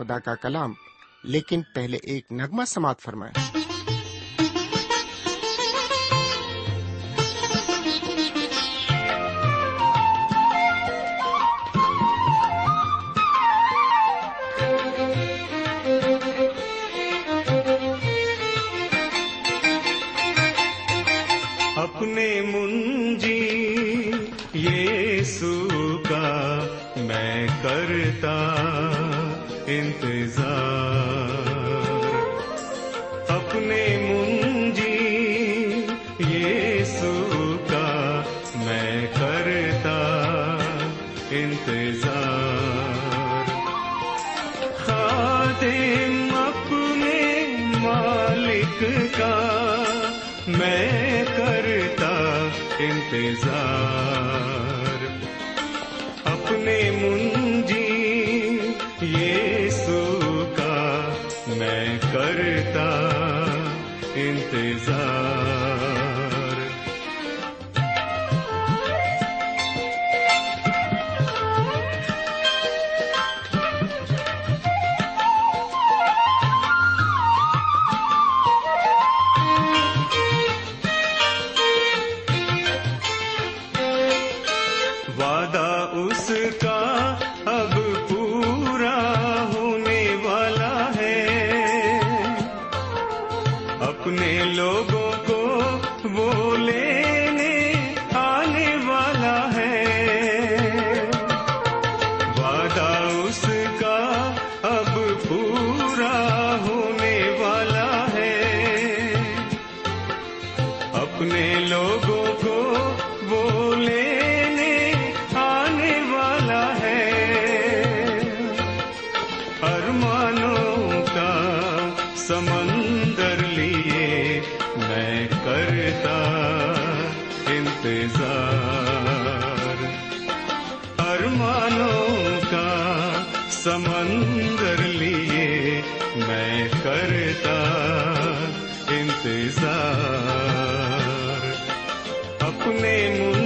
خدا کا کلام لیکن پہلے ایک نغمہ سماعت فرمائیں۔ اندر لیے میں کرتا انتظار اپنے منجی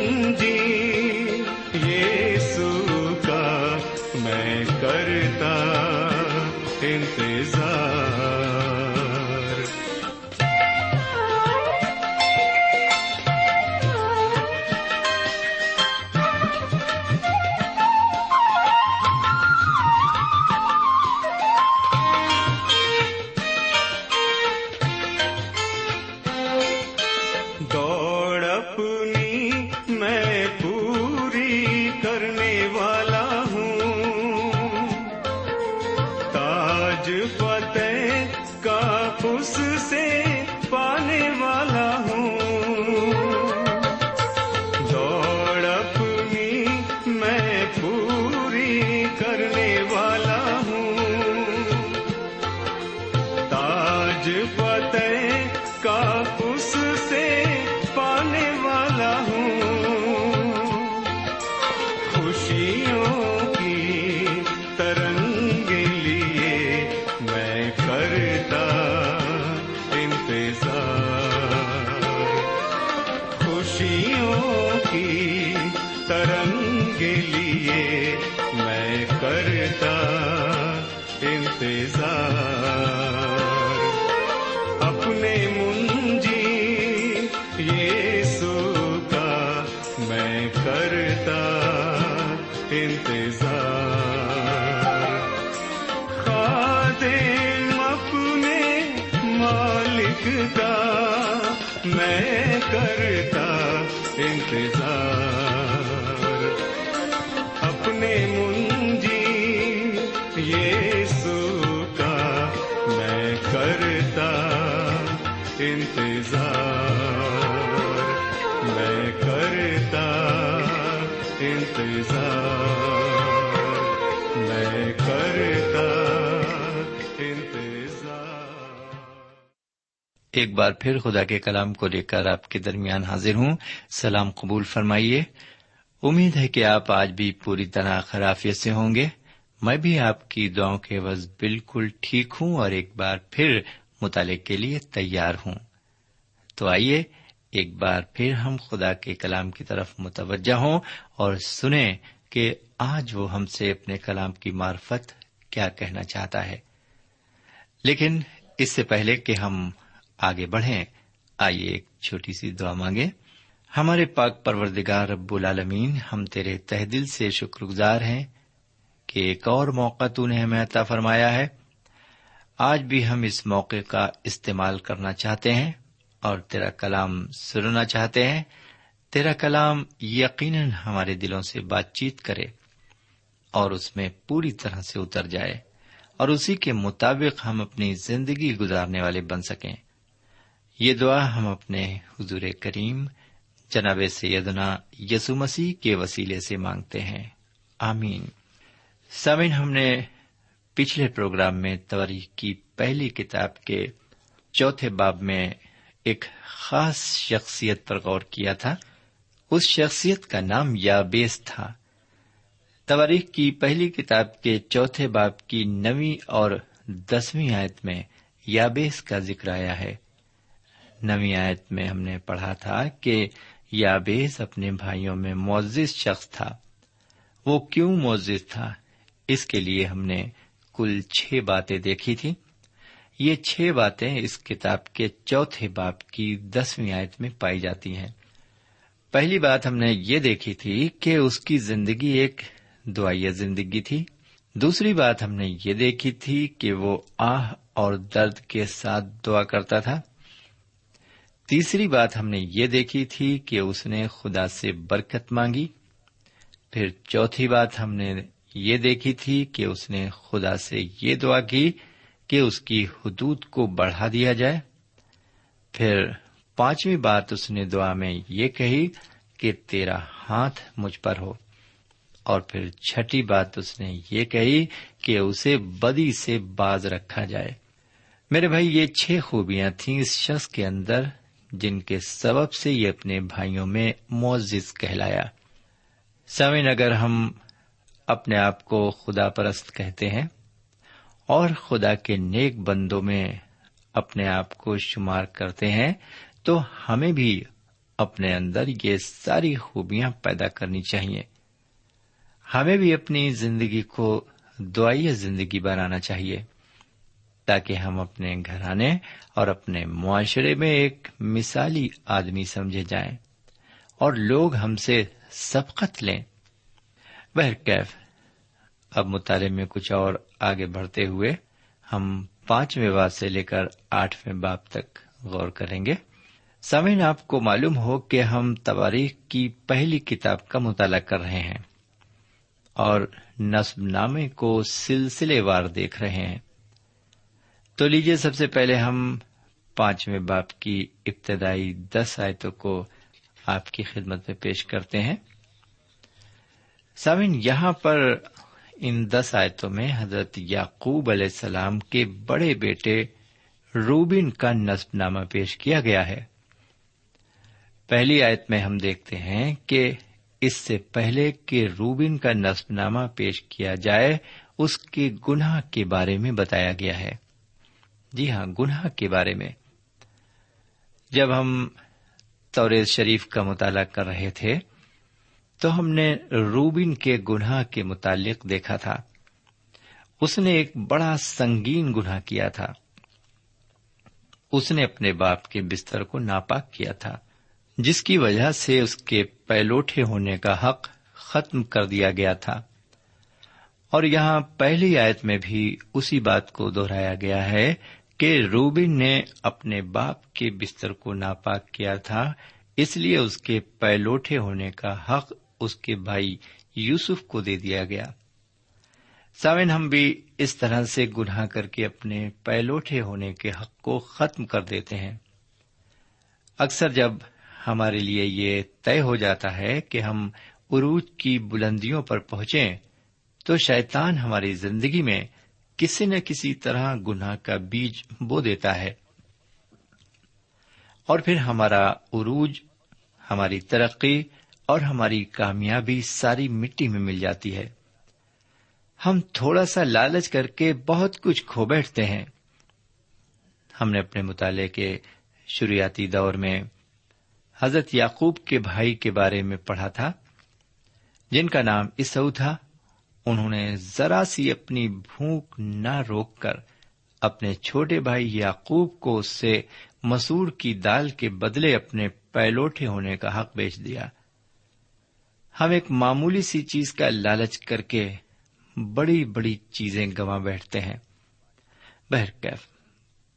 کرنے والا انتظار میں کرتا انتظار، میں کرتا ایک بار پھر خدا کے کلام کو لے کر آپ کے درمیان حاضر ہوں۔ سلام قبول فرمائیے۔ امید ہے کہ آپ آج بھی پوری طرح خرافیت سے ہوں گے۔ میں بھی آپ کی دعاؤں کے وز بالکل ٹھیک ہوں اور ایک بار پھر مطالعے کے لیے تیار ہوں۔ تو آئیے ایک بار پھر ہم خدا کے کلام کی طرف متوجہ ہوں اور سنیں کہ آج وہ ہم سے اپنے کلام کی معرفت کیا کہنا چاہتا ہے۔ لیکن اس سے پہلے کہ ہم آگے بڑھیں، آئیے ایک چھوٹی سی دعا مانگے ہمارے پاک پروردگار رب العالمین، ہم تیرے تہ دل سے شکر گزار ہیں کہ ایک اور موقع تو نے ہمیں عطا فرمایا ہے۔ آج بھی ہم اس موقع کا استعمال کرنا چاہتے ہیں۔ اور تیرا کلام سننا چاہتے ہیں، تیرا کلام یقیناً ہمارے دلوں سے بات چیت کرے اور اس میں پوری طرح سے اتر جائے اور اسی کے مطابق ہم اپنی زندگی گزارنے والے بن سکیں۔ یہ دعا ہم اپنے حضور کریم جناب سیدنا یسو مسیح کے وسیلے سے مانگتے ہیں۔ آمین۔ سمن ہم نے پچھلے پروگرام میں توریخ کی پہلی کتاب کے چوتھے باب میں ایک خاص شخصیت پر غور کیا تھا۔ اس شخصیت کا نام یابیس تھا۔ تواریخ کی پہلی کتاب کے چوتھے باب کی نویں اور دسویں آیت میں یابیس کا ذکر آیا ہے۔ نویں آیت میں ہم نے پڑھا تھا کہ یابیس اپنے بھائیوں میں معزز شخص تھا۔ وہ کیوں معزز تھا؟ اس کے لیے ہم نے کل چھ باتیں دیکھی تھی یہ چھ باتیں اس کتاب کے چوتھے باپ کی دسویں آیت میں پائی جاتی ہیں۔ پہلی بات ہم نے یہ دیکھی تھی کہ اس کی زندگی ایک دعائیہ زندگی تھی۔ دوسری بات ہم نے یہ دیکھی تھی کہ وہ آہ اور درد کے ساتھ دعا کرتا تھا۔ تیسری بات ہم نے یہ دیکھی تھی کہ اس نے خدا سے برکت مانگی۔ پھر چوتھی بات ہم نے یہ دیکھی تھی کہ اس نے خدا سے یہ دعا کی کہ اس کی حدود کو بڑھا دیا جائے۔ پھر پانچویں بات اس نے دعا میں یہ کہی کہ تیرا ہاتھ مجھ پر ہو۔ اور پھر چھٹی بات اس نے یہ کہی کہ اسے بدی سے باز رکھا جائے۔ میرے بھائی، یہ چھ خوبیاں تھیں اس شخص کے اندر جن کے سبب سے یہ اپنے بھائیوں میں معزز کہلایا۔ سوین اگر ہم اپنے آپ کو خدا پرست کہتے ہیں اور خدا کے نیک بندوں میں اپنے آپ کو شمار کرتے ہیں، تو ہمیں بھی اپنے اندر یہ ساری خوبیاں پیدا کرنی چاہیے۔ ہمیں بھی اپنی زندگی کو دعائیہ زندگی بنانا چاہیے، تاکہ ہم اپنے گھرانے اور اپنے معاشرے میں ایک مثالی آدمی سمجھے جائیں اور لوگ ہم سے سبقت لیں۔ بہرکیف اب مطالعے میں کچھ اور آگے بڑھتے ہوئے ہم پانچویں باب سے لے کر آٹھویں باب تک غور کریں گے۔ سمین آپ کو معلوم ہو کہ ہم تواریخ کی پہلی کتاب کا مطالعہ کر رہے ہیں اور نصب نامے کو سلسلے وار دیکھ رہے ہیں۔ تو لیجیے سب سے پہلے ہم پانچویں باپ کی ابتدائی دس آیتوں کو آپ کی خدمت میں پیش کرتے ہیں۔ سامن یہاں پر ان دس آیتوں میں حضرت یعقوب علیہ السلام کے بڑے بیٹے روبین کا نصب نامہ پیش کیا گیا ہے۔ پہلی آیت میں ہم دیکھتے ہیں کہ اس سے پہلے کہ روبین کا نصب نامہ پیش کیا جائے، اس کے گناہ کے بارے میں بتایا گیا ہے۔ جی ہاں گناہ کے بارے میں۔ جب ہم توریز شریف کا مطالعہ کر رہے تھے تو ہم نے روبین کے گناہ کے متعلق دیکھا تھا۔ اس نے ایک بڑا سنگین گناہ کیا تھا۔ اس نے اپنے باپ کے بستر کو ناپاک کیا تھا، جس کی وجہ سے اس کے پیلوٹے ہونے کا حق ختم کر دیا گیا تھا۔ اور یہاں پہلی آیت میں بھی اسی بات کو دوہرایا گیا ہے کہ روبین نے اپنے باپ کے بستر کو ناپاک کیا تھا، اس لیے اس کے پیلوٹے ہونے کا حق اس کے بھائی یوسف کو دے دیا گیا۔ ساون ہم بھی اس طرح سے گناہ کر کے اپنے پیلوٹے ہونے کے حق کو ختم کر دیتے ہیں۔ اکثر جب ہمارے لیے یہ طے ہو جاتا ہے کہ ہم عروج کی بلندیوں پر پہنچے تو شیطان ہماری زندگی میں کسی نہ کسی طرح گناہ کا بیج بو دیتا ہے۔ اور پھر ہمارا عروج، ہماری ترقی اور ہماری کامیابی ساری مٹی میں مل جاتی ہے۔ ہم تھوڑا سا لالچ کر کے بہت کچھ کھو بیٹھتے ہیں۔ ہم نے اپنے مطالعے کے شروعاتی دور میں حضرت یعقوب کے بھائی کے بارے میں پڑھا تھا، جن کا نام اسو تھا۔ انہوں نے ذرا سی اپنی بھوک نہ روک کر اپنے چھوٹے بھائی یعقوب کو اس سے مسور کی دال کے بدلے اپنے پیلوٹے ہونے کا حق بیچ دیا۔ ہم ایک معمولی سی چیز کا لالچ کر کے بڑی بڑی چیزیں گوا بیٹھتے ہیں۔ بہرکیف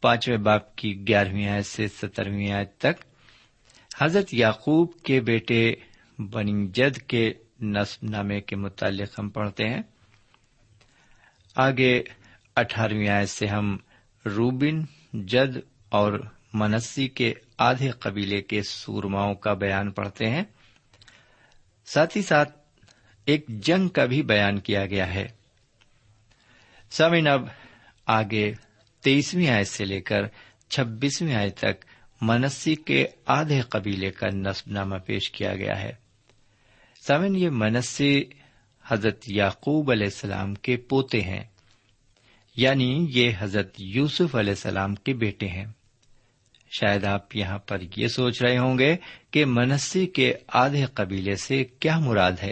پانچویں باپ کی گیارہویں آیت سے سترویں آیت تک حضرت یعقوب کے بیٹے بنی جد کے نصب نامے کے متعلق ہم پڑھتے ہیں۔ آگے اٹھارہویں آیت سے ہم روبن، جد اور منسی کے آدھے قبیلے کے سورماؤں کا بیان پڑھتے ہیں۔ ساتھ ہی ساتھ ایک جنگ کا بھی بیان کیا گیا ہے۔ سمن اب آگے تیئیسویں آیت سے لے کر چھبیسویں آیت تک منسی کے آدھے قبیلے کا نصب نامہ پیش کیا گیا ہے۔ سمن یہ منسی حضرت یعقوب علیہ السلام کے پوتے ہیں یعنی یہ حضرت یوسف علیہ السلام کے بیٹے ہیں۔ شاید آپ یہاں پر یہ سوچ رہے ہوں گے کہ منسی کے آدھے قبیلے سے کیا مراد ہے۔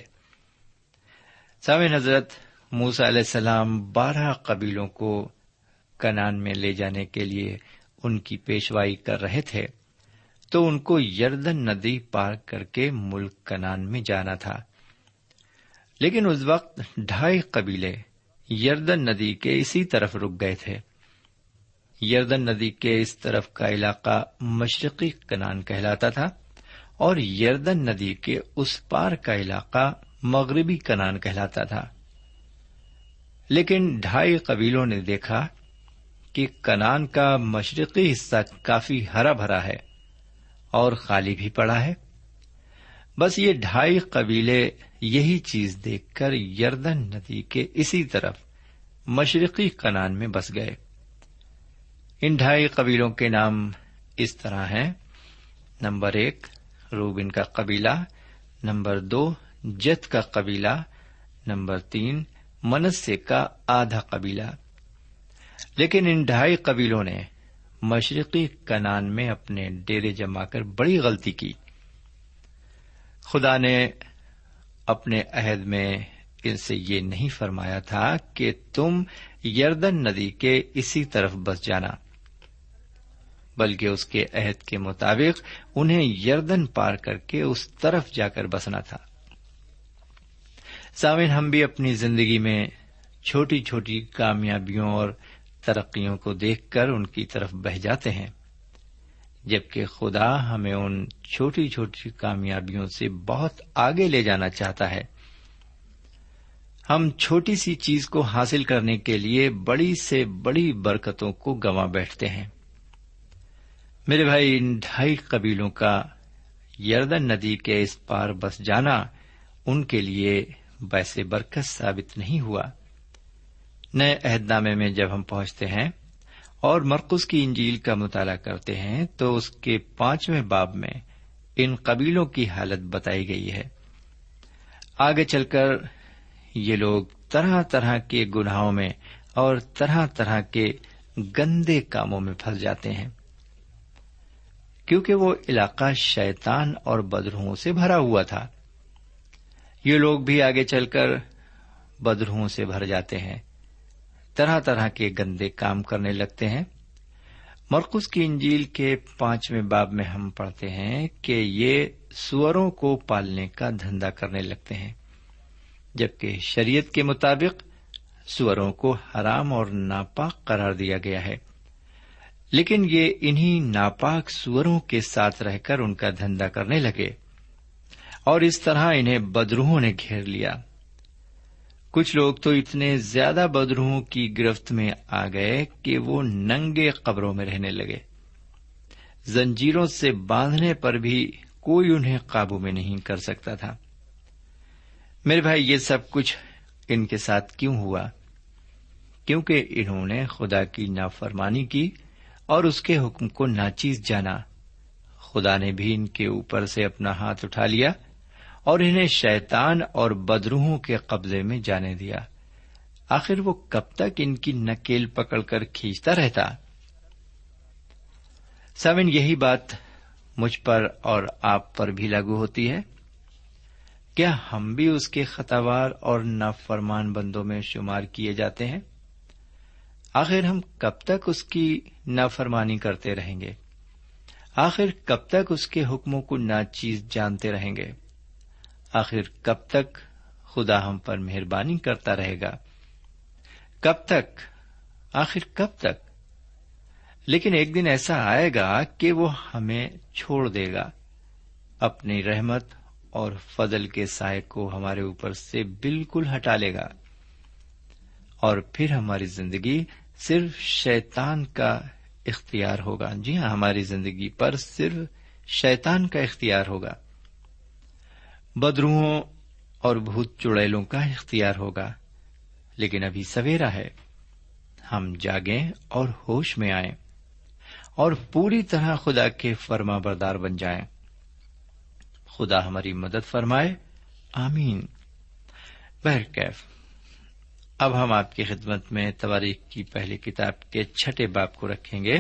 سامع حضرت موسا علیہ السلام بارہ قبیلوں کو کنان میں لے جانے کے لیے ان کی پیشوائی کر رہے تھے، تو ان کو یردن ندی پار کر کے ملک کنان میں جانا تھا۔ لیکن اس وقت ڈھائی قبیلے یردن ندی کے اسی طرف رک گئے تھے۔ یردن ندی کے اس طرف کا علاقہ مشرقی کنان کہلاتا تھا اور یردن ندی کے اس پار کا علاقہ مغربی کنان کہلاتا تھا۔ لیکن ڈھائی قبیلوں نے دیکھا کہ کنان کا مشرقی حصہ کافی ہرا بھرا ہے اور خالی بھی پڑا ہے۔ بس یہ ڈھائی قبیلے یہی چیز دیکھ کر یردن ندی کے اسی طرف مشرقی کنان میں بس گئے۔ ان ڈھائی قبیلوں کے نام اس طرح ہیں۔ نمبر ایک، روبن کا قبیلہ۔ نمبر دو، جت کا قبیلہ۔ نمبر تین، منسے کا آدھا قبیلہ۔ لیکن ان ڈھائی قبیلوں نے مشرقی کنان میں اپنے ڈیرے جما کر بڑی غلطی کی۔ خدا نے اپنے عہد میں ان سے یہ نہیں فرمایا تھا کہ تم یردن ندی کے اسی طرف بس جانا۔ بلکہ اس کے عہد کے مطابق انہیں یردن پار کر کے اس طرف جا کر بسنا تھا۔ سامن ہم بھی اپنی زندگی میں چھوٹی چھوٹی کامیابیوں اور ترقیوں کو دیکھ کر ان کی طرف بہ جاتے ہیں، جبکہ خدا ہمیں ان چھوٹی چھوٹی کامیابیوں سے بہت آگے لے جانا چاہتا ہے۔ ہم چھوٹی سی چیز کو حاصل کرنے کے لیے بڑی سے بڑی برکتوں کو گواں بیٹھتے ہیں۔ میرے بھائی، ان ڈھائی قبیلوں کا یردن ندی کے اس پار بس جانا ان کے لیے ویسے برکت ثابت نہیں ہوا۔ نئے عہد نامے میں جب ہم پہنچتے ہیں اور مرکز کی انجیل کا مطالعہ کرتے ہیں تو اس کے پانچویں باب میں ان قبیلوں کی حالت بتائی گئی ہے۔ آگے چل کر یہ لوگ طرح طرح کے گناہوں میں اور طرح طرح کے گندے کاموں میں پھنس جاتے ہیں۔ کیونکہ وہ علاقہ شیتان اور بدروہوں سے بھرا ہوا تھا۔ یہ لوگ بھی آگے چل کر بدروہوں سے بھر جاتے ہیں۔ طرح طرح کے گندے کام کرنے لگتے ہیں۔ مرکز کی انجیل کے پانچویں باب میں ہم پڑھتے ہیں کہ یہ سوروں کو پالنے کا دھندا کرنے لگتے ہیں۔ جبکہ شریعت کے مطابق سوروں کو حرام اور ناپاک قرار دیا گیا ہے۔ لیکن یہ انہیں ناپاک سوروں کے ساتھ رہ کر ان کا دھندا کرنے لگے اور اس طرح انہیں بدروہوں نے گھیر لیا۔ کچھ لوگ تو اتنے زیادہ بدروہوں کی گرفت میں آ گئے کہ وہ ننگے قبروں میں رہنے لگے۔ زنجیروں سے باندھنے پر بھی کوئی انہیں قابو میں نہیں کر سکتا تھا۔ میرے بھائی، یہ سب کچھ ان کے ساتھ کیوں ہوا؟ کیونکہ انہوں نے خدا کی نافرمانی کی اور اس کے حکم کو ناچیز جانا۔ خدا نے بھی ان کے اوپر سے اپنا ہاتھ اٹھا لیا اور انہیں شیطان اور بدروہوں کے قبضے میں جانے دیا۔ آخر وہ کب تک ان کی نکیل پکڑ کر کھینچتا رہتا؟ سمن یہی بات مجھ پر اور آپ پر بھی لاگو ہوتی ہے۔ کیا ہم بھی اس کے خطاوار اور نافرمان بندوں میں شمار کیے جاتے ہیں؟ آخر ہم کب تک اس کی نافرمانی کرتے رہیں گے؟ آخر کب تک اس کے حکموں کو ناچیز جانتے رہیں گے؟ آخر کب تک خدا ہم پر مہربانی کرتا رہے گا؟ کب تک؟ آخر کب تک؟ لیکن ایک دن ایسا آئے گا کہ وہ ہمیں چھوڑ دے گا، اپنی رحمت اور فضل کے سائے کو ہمارے اوپر سے بالکل ہٹا لے گا، اور پھر ہماری زندگی صرف شیطان کا اختیار ہوگا۔ جی ہاں ہماری زندگی پر صرف شیطان کا اختیار ہوگا۔ بدروہوں اور بھوت چڑیلوں کا اختیار ہوگا۔ لیکن ابھی سویرا ہے۔ ہم جاگیں اور ہوش میں آئیں اور پوری طرح خدا کے فرما بردار بن جائیں۔ خدا ہماری مدد فرمائے۔ آمین۔ بہرکیف۔ اب ہم آپ کی خدمت میں تواریخ کی پہلی کتاب کے چھٹے باپ کو رکھیں گے۔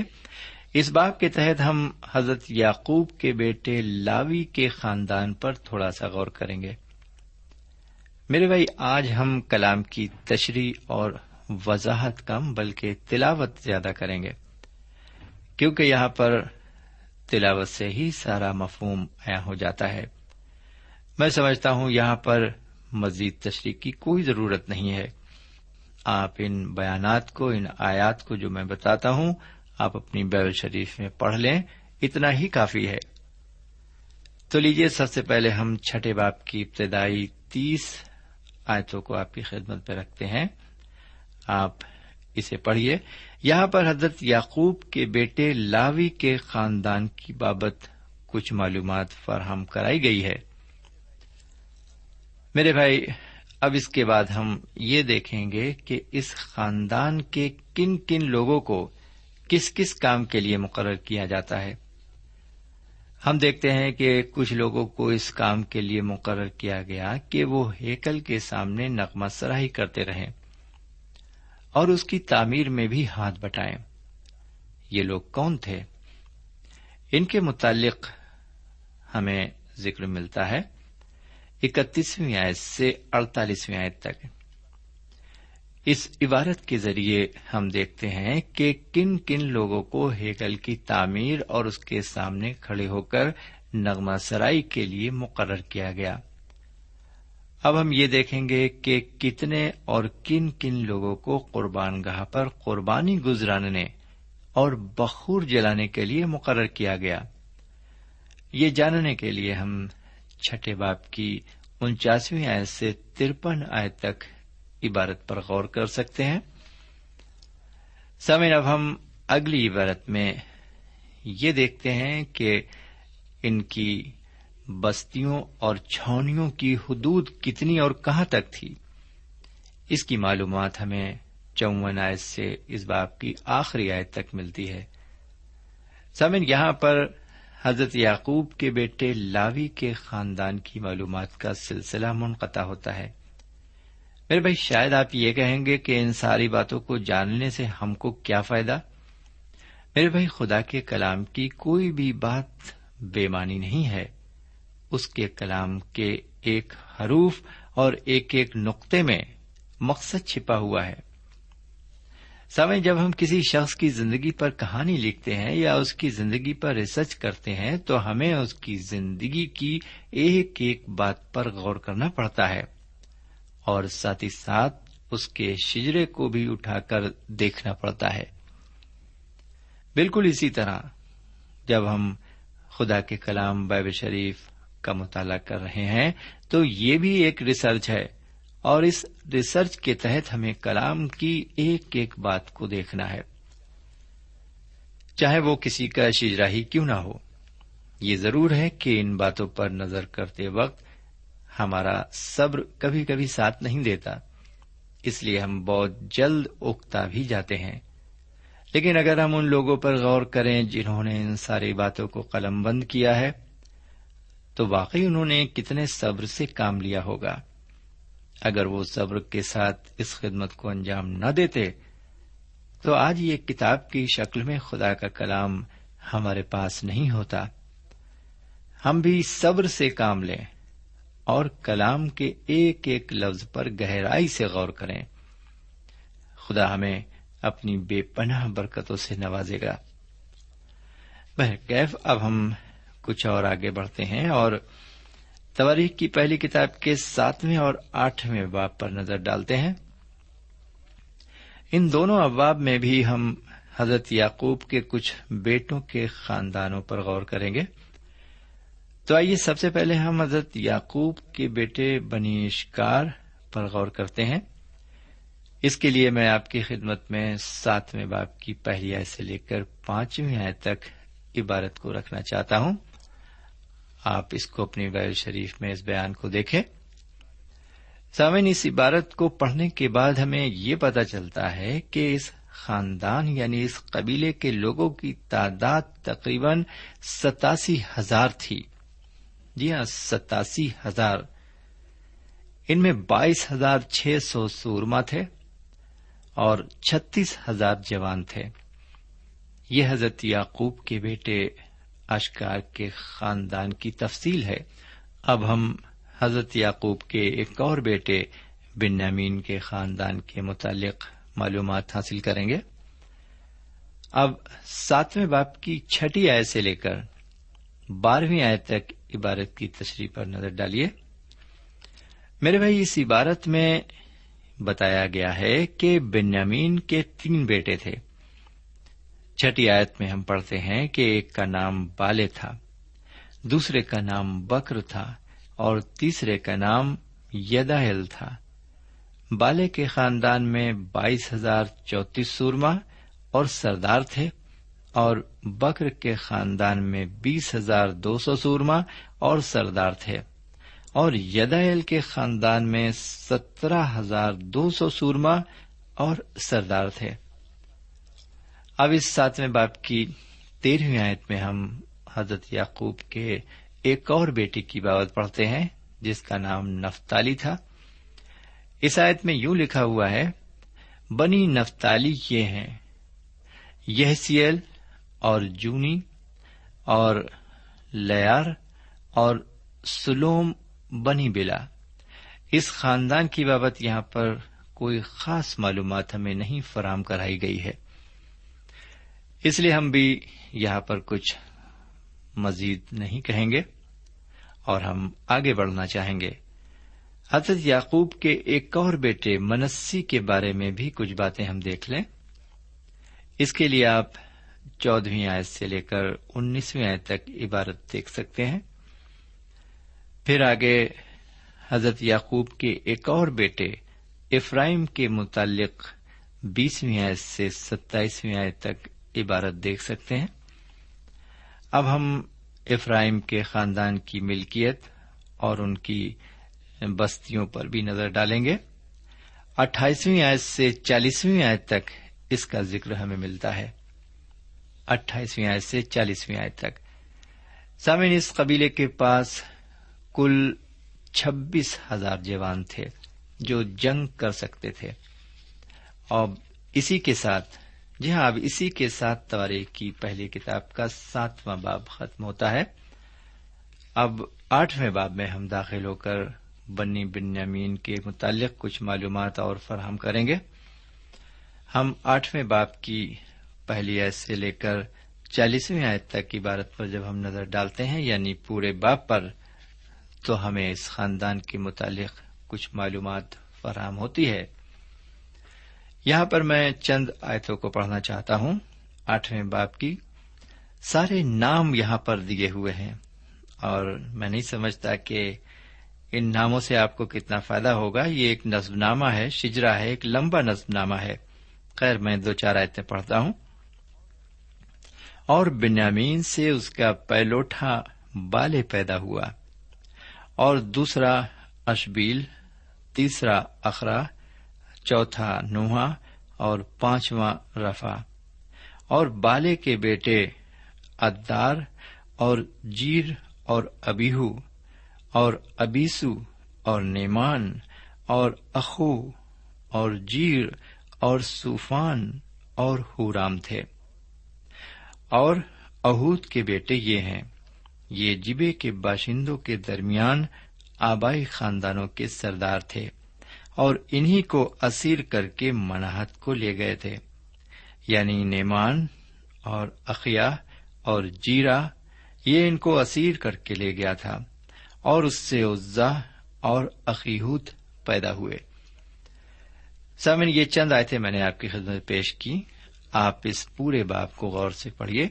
اس باپ کے تحت ہم حضرت یعقوب کے بیٹے لاوی کے خاندان پر تھوڑا سا غور کریں گے۔ میرے بھائی، آج ہم کلام کی تشریح اور وضاحت کم بلکہ تلاوت زیادہ کریں گے۔ کیونکہ یہاں پر تلاوت سے ہی سارا مفہوم عیا ہو جاتا ہے۔ میں سمجھتا ہوں یہاں پر مزید تشریح کی کوئی ضرورت نہیں ہے۔ آپ ان بیانات کو، ان آیات کو جو میں بتاتا ہوں، آپ اپنی بیل شریف میں پڑھ لیں، اتنا ہی کافی ہے۔ تو لیجیے سب سے پہلے ہم چھٹے باپ کی ابتدائی تیس آیتوں کو آپ کی خدمت پہ رکھتے ہیں۔ آپ اسے پڑھیے۔ یہاں پر حضرت یعقوب کے بیٹے لاوی کے خاندان کی بابت کچھ معلومات فراہم کرائی گئی ہے۔ میرے بھائی اب اس کے بعد ہم یہ دیکھیں گے کہ اس خاندان کے کن کن لوگوں کو کس کس کام کے لیے مقرر کیا جاتا ہے۔ ہم دیکھتے ہیں کہ کچھ لوگوں کو اس کام کے لیے مقرر کیا گیا کہ وہ ہیکل کے سامنے نغمہ سراہی کرتے رہیں اور اس کی تعمیر میں بھی ہاتھ بٹائیں۔ یہ لوگ کون تھے؟ ان کے متعلق ہمیں ذکر ملتا ہے۔ اکتیسویں آیت سے اڑتالیسویں آیت تک۔ اس عبارت کے ذریعے ہم دیکھتے ہیں کہ کن کن لوگوں کو ہیکل کی تعمیر اور اس کے سامنے کھڑے ہو کر نغمہ سرائی کے لیے مقرر کیا گیا۔ اب ہم یہ دیکھیں گے کہ کتنے اور کن کن لوگوں کو قربان گاہ پر قربانی گزرانے اور بخور جلانے کے لیے مقرر کیا گیا۔ یہ جاننے کے لیے ہم چھٹے باپ کی انچاسویں آیت سے ترپن آیت تک عبارت پر غور کر سکتے ہیں۔ سمن اب ہم اگلی عبارت میں یہ دیکھتے ہیں کہ ان کی بستیوں اور چھاونیوں کی حدود کتنی اور کہاں تک تھی۔ اس کی معلومات ہمیں چون آیت سے اس باپ کی آخری آیت تک ملتی ہے۔ سمن یہاں پر حضرت یعقوب کے بیٹے لاوی کے خاندان کی معلومات کا سلسلہ منقطع ہوتا ہے۔ میرے بھائی، شاید آپ یہ کہیں گے کہ ان ساری باتوں کو جاننے سے ہم کو کیا فائدہ؟ میرے بھائی، خدا کے کلام کی کوئی بھی بات بے معنی نہیں ہے۔ اس کے کلام کے ایک حروف اور ایک ایک نقطے میں مقصد چھپا ہوا ہے۔ سمے جب ہم کسی شخص کی زندگی پر کہانی لکھتے ہیں یا اس کی زندگی پر ریسرچ کرتے ہیں، تو ہمیں اس کی زندگی کی ایک ایک بات پر غور کرنا پڑتا ہے۔ اور ساتھ ہی ساتھ اس کے شجرے کو بھی اٹھا کر دیکھنا پڑتا ہے۔ بالکل اسی طرح، جب ہم خدا کے کلام بائب شریف کا مطالعہ کر رہے ہیں، تو یہ بھی ایک ریسرچ ہے۔ اور اس ریسرچ کے تحت ہمیں کلام کی ایک ایک بات کو دیکھنا ہے۔ چاہے وہ کسی کا شجرا ہی کیوں نہ ہو، یہ ضرور ہے کہ ان باتوں پر نظر کرتے وقت ہمارا صبر کبھی کبھی ساتھ نہیں دیتا۔ اس لیے ہم بہت جلد اکتا بھی جاتے ہیں۔ لیکن اگر ہم ان لوگوں پر غور کریں جنہوں نے ان ساری باتوں کو قلم بند کیا ہے، تو واقعی انہوں نے کتنے صبر سے کام لیا ہوگا۔ اگر وہ صبر کے ساتھ اس خدمت کو انجام نہ دیتے، تو آج یہ کتاب کی شکل میں خدا کا کلام ہمارے پاس نہیں ہوتا۔ ہم بھی صبر سے کام لیں اور کلام کے ایک ایک لفظ پر گہرائی سے غور کریں۔ خدا ہمیں اپنی بے پناہ برکتوں سے نوازے گا۔ بہرکیف، اب ہم کچھ اور آگے بڑھتے ہیں اور تواریخ کی پہلی کتاب کے ساتویں اور آٹھویں باب پر نظر ڈالتے ہیں۔ ان دونوں ابواب میں بھی ہم حضرت یعقوب کے کچھ بیٹوں کے خاندانوں پر غور کریں گے۔ تو آئیے سب سے پہلے ہم حضرت یعقوب کے بیٹے بنی اشکار پر غور کرتے ہیں۔ اس کے لیے میں آپ کی خدمت میں ساتویں باپ کی پہلی آئے سے لے کر پانچویں آئے تک عبارت کو رکھنا چاہتا ہوں۔ آپ اس کو اپنی ویل شریف میں اس بیان کو دیکھیں۔ سامن اس عبارت کو پڑھنے کے بعد ہمیں یہ پتا چلتا ہے کہ اس خاندان یعنی اس قبیلے کے لوگوں کی تعداد تقریباً ستاسی ہزار تھی۔ جی ہاں ستاسی ہزار۔ ان میں بائیس ہزار چھ سو سورما تھے اور چھتیس ہزار جوان تھے۔ یہ حضرت یعقوب کے بیٹے اشکار کے خاندان کی تفصیل ہے۔ اب ہم حضرت یعقوب کے ایک اور بیٹے بن نمین کے خاندان کے متعلق معلومات حاصل کریں گے۔ اب ساتویں باپ کی چھٹی آئے سے لے کر بارہویں آئے تک عبارت کی تشریح پر نظر ڈالیے۔ میرے بھائی، اس عبارت میں بتایا گیا ہے کہ بنیامین کے تین بیٹے تھے۔ چھٹی آیت میں ہم پڑھتے ہیں کہ ایک کا نام بالے تھا، دوسرے کا نام بکر تھا، اور تیسرے کا نام یداہل تھا۔ بالے کے خاندان میں بائیس ہزار چوتیس سورما اور سردار تھے، اور بکر کے خاندان میں بیس ہزار دو سو سورما اور سردار تھے۔ اور یدائل کے خاندان میں سترہ ہزار دو سو سورما اور سردار تھے۔ اب اس ساتویں باپ کی تیرہویں آیت میں ہم حضرت یعقوب کے ایک اور بیٹی کی بابت پڑھتے ہیں، جس کا نام نفتالی تھا۔ اس آیت میں یوں لکھا ہوا ہے، بنی نفتالی یہ ہیں، یحسیل اور جونی اور لیار اور سلوم بنی بلا۔ اس خاندان کی بابت یہاں پر کوئی خاص معلومات ہمیں نہیں فراہم کرائی گئی ہے۔ اس لیے ہم بھی یہاں پر کچھ مزید نہیں کہیں گے اور ہم آگے بڑھنا چاہیں گے۔ حضرت یعقوب کے ایک اور بیٹے منسی کے بارے میں بھی کچھ باتیں ہم دیکھ لیں۔ اس کے لیے آپ چودہویں آیت سے لے کر انیسویں آیت تک عبارت دیکھ سکتے ہیں۔ پھر آگے حضرت یعقوب کے ایک اور بیٹے افرائم کے متعلق بیسویں آیت سے ستائیسویں آیت تک عبارت دیکھ سکتے ہیں۔ اب ہم افرائم کے خاندان کی ملکیت اور ان کی بستیوں پر بھی نظر ڈالیں گے۔ اٹھائیسویں آیت سے چالیسویں آیت تک اس کا ذکر ہمیں ملتا ہے۔ اٹھائیسویں آیت سے چالیسویں آیت تک۔ سامعین، اس قبیلے کے پاس کل چھبیس ہزار جوان تھے جو جنگ کر سکتے تھے۔ اور اسی کے ساتھ جی ہاں اب اسی کے ساتھ تواریخ کی پہلی کتاب کا ساتواں باب ختم ہوتا ہے۔ اب آٹھویں باب میں ہم داخل ہو کر بنی بنیامین کے متعلق کچھ معلومات اور فراہم کریں گے۔ ہم آٹھویں باپ کی پہلی آیت سے لے کر چالیسویں آیت تک کی بارت پر جب ہم نظر ڈالتے ہیں یعنی پورے باپ پر، تو ہمیں اس خاندان کے متعلق کچھ معلومات فراہم ہوتی ہے۔ یہاں پر میں چند آیتوں کو پڑھنا چاہتا ہوں۔ آٹھویں باپ کی، سارے نام یہاں پر دیے ہوئے ہیں اور میں نہیں سمجھتا کہ ان ناموں سے آپ کو کتنا فائدہ ہوگا۔ یہ ایک نظم نامہ ہے شجرا ہے، ایک لمبا نظم نامہ ہے۔ خیر، میں دو چار آیتیں پڑھتا ہوں۔ اور بنیامین سے اس کا پیلوٹا بالے پیدا ہوا۔ اور دوسرا اشبیل، تیسرا اخرا چوتھا نوحا اور پانچواں رفا اور بالے کے بیٹے ادار اور جیر اور ابیہو اور ابیسو اور نیمان اور اخو اور جیر اور صوفان اور ہورام تھے۔ اور اہود کے بیٹے یہ ہیں، یہ جبے کے باشندوں کے درمیان آبائی خاندانوں کے سردار تھے۔ اور انہی کو اسیر کر کے مناہت کو لے گئے تھے یعنی نیمان اور اخیا اور جیرا یہ ان کو اسیر کر کے لے گیا تھا، اور اس سے عزا اور عقیحت پیدا ہوئے۔ سامن یہ چند آئے تھے میں نے آپ کی خدمت پیش کی۔ آپ اس پورے باپ کو غور سے پڑھیے۔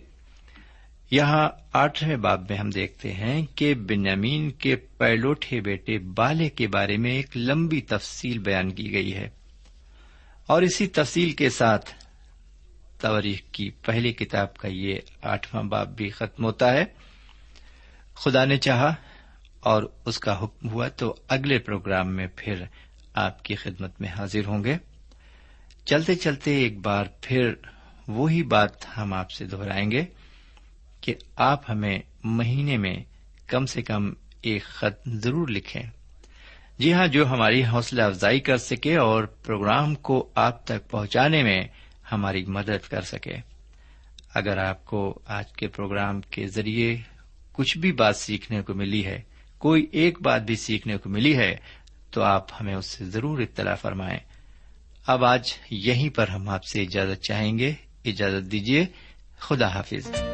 یہاں آٹھویں باب میں ہم دیکھتے ہیں کہ بنیامین کے پیلوٹے بیٹے بالے کے بارے میں ایک لمبی تفصیل بیان کی گئی ہے۔ اور اسی تفصیل کے ساتھ تاریخ کی پہلی کتاب کا یہ آٹھواں باب بھی ختم ہوتا ہے۔ خدا نے چاہا اور اس کا حکم ہوا تو اگلے پروگرام میں پھر آپ کی خدمت میں حاضر ہوں گے۔ چلتے چلتے ایک بار پھر وہی بات ہم آپ سے دہرائیں گے۔ کہ آپ ہمیں مہینے میں کم سے کم ایک خط ضرور لکھیں۔ جی ہاں جو ہماری حوصلہ افزائی کر سکے اور پروگرام کو آپ تک پہنچانے میں ہماری مدد کر سکے۔ اگر آپ کو آج کے پروگرام کے ذریعے کچھ بھی بات سیکھنے کو ملی ہے، کوئی ایک بات بھی سیکھنے کو ملی ہے، تو آپ ہمیں اس سے ضرور اطلاع فرمائیں۔ اب آج یہیں پر ہم آپ سے اجازت چاہیں گے۔ اجازت دیجیے خدا حافظ۔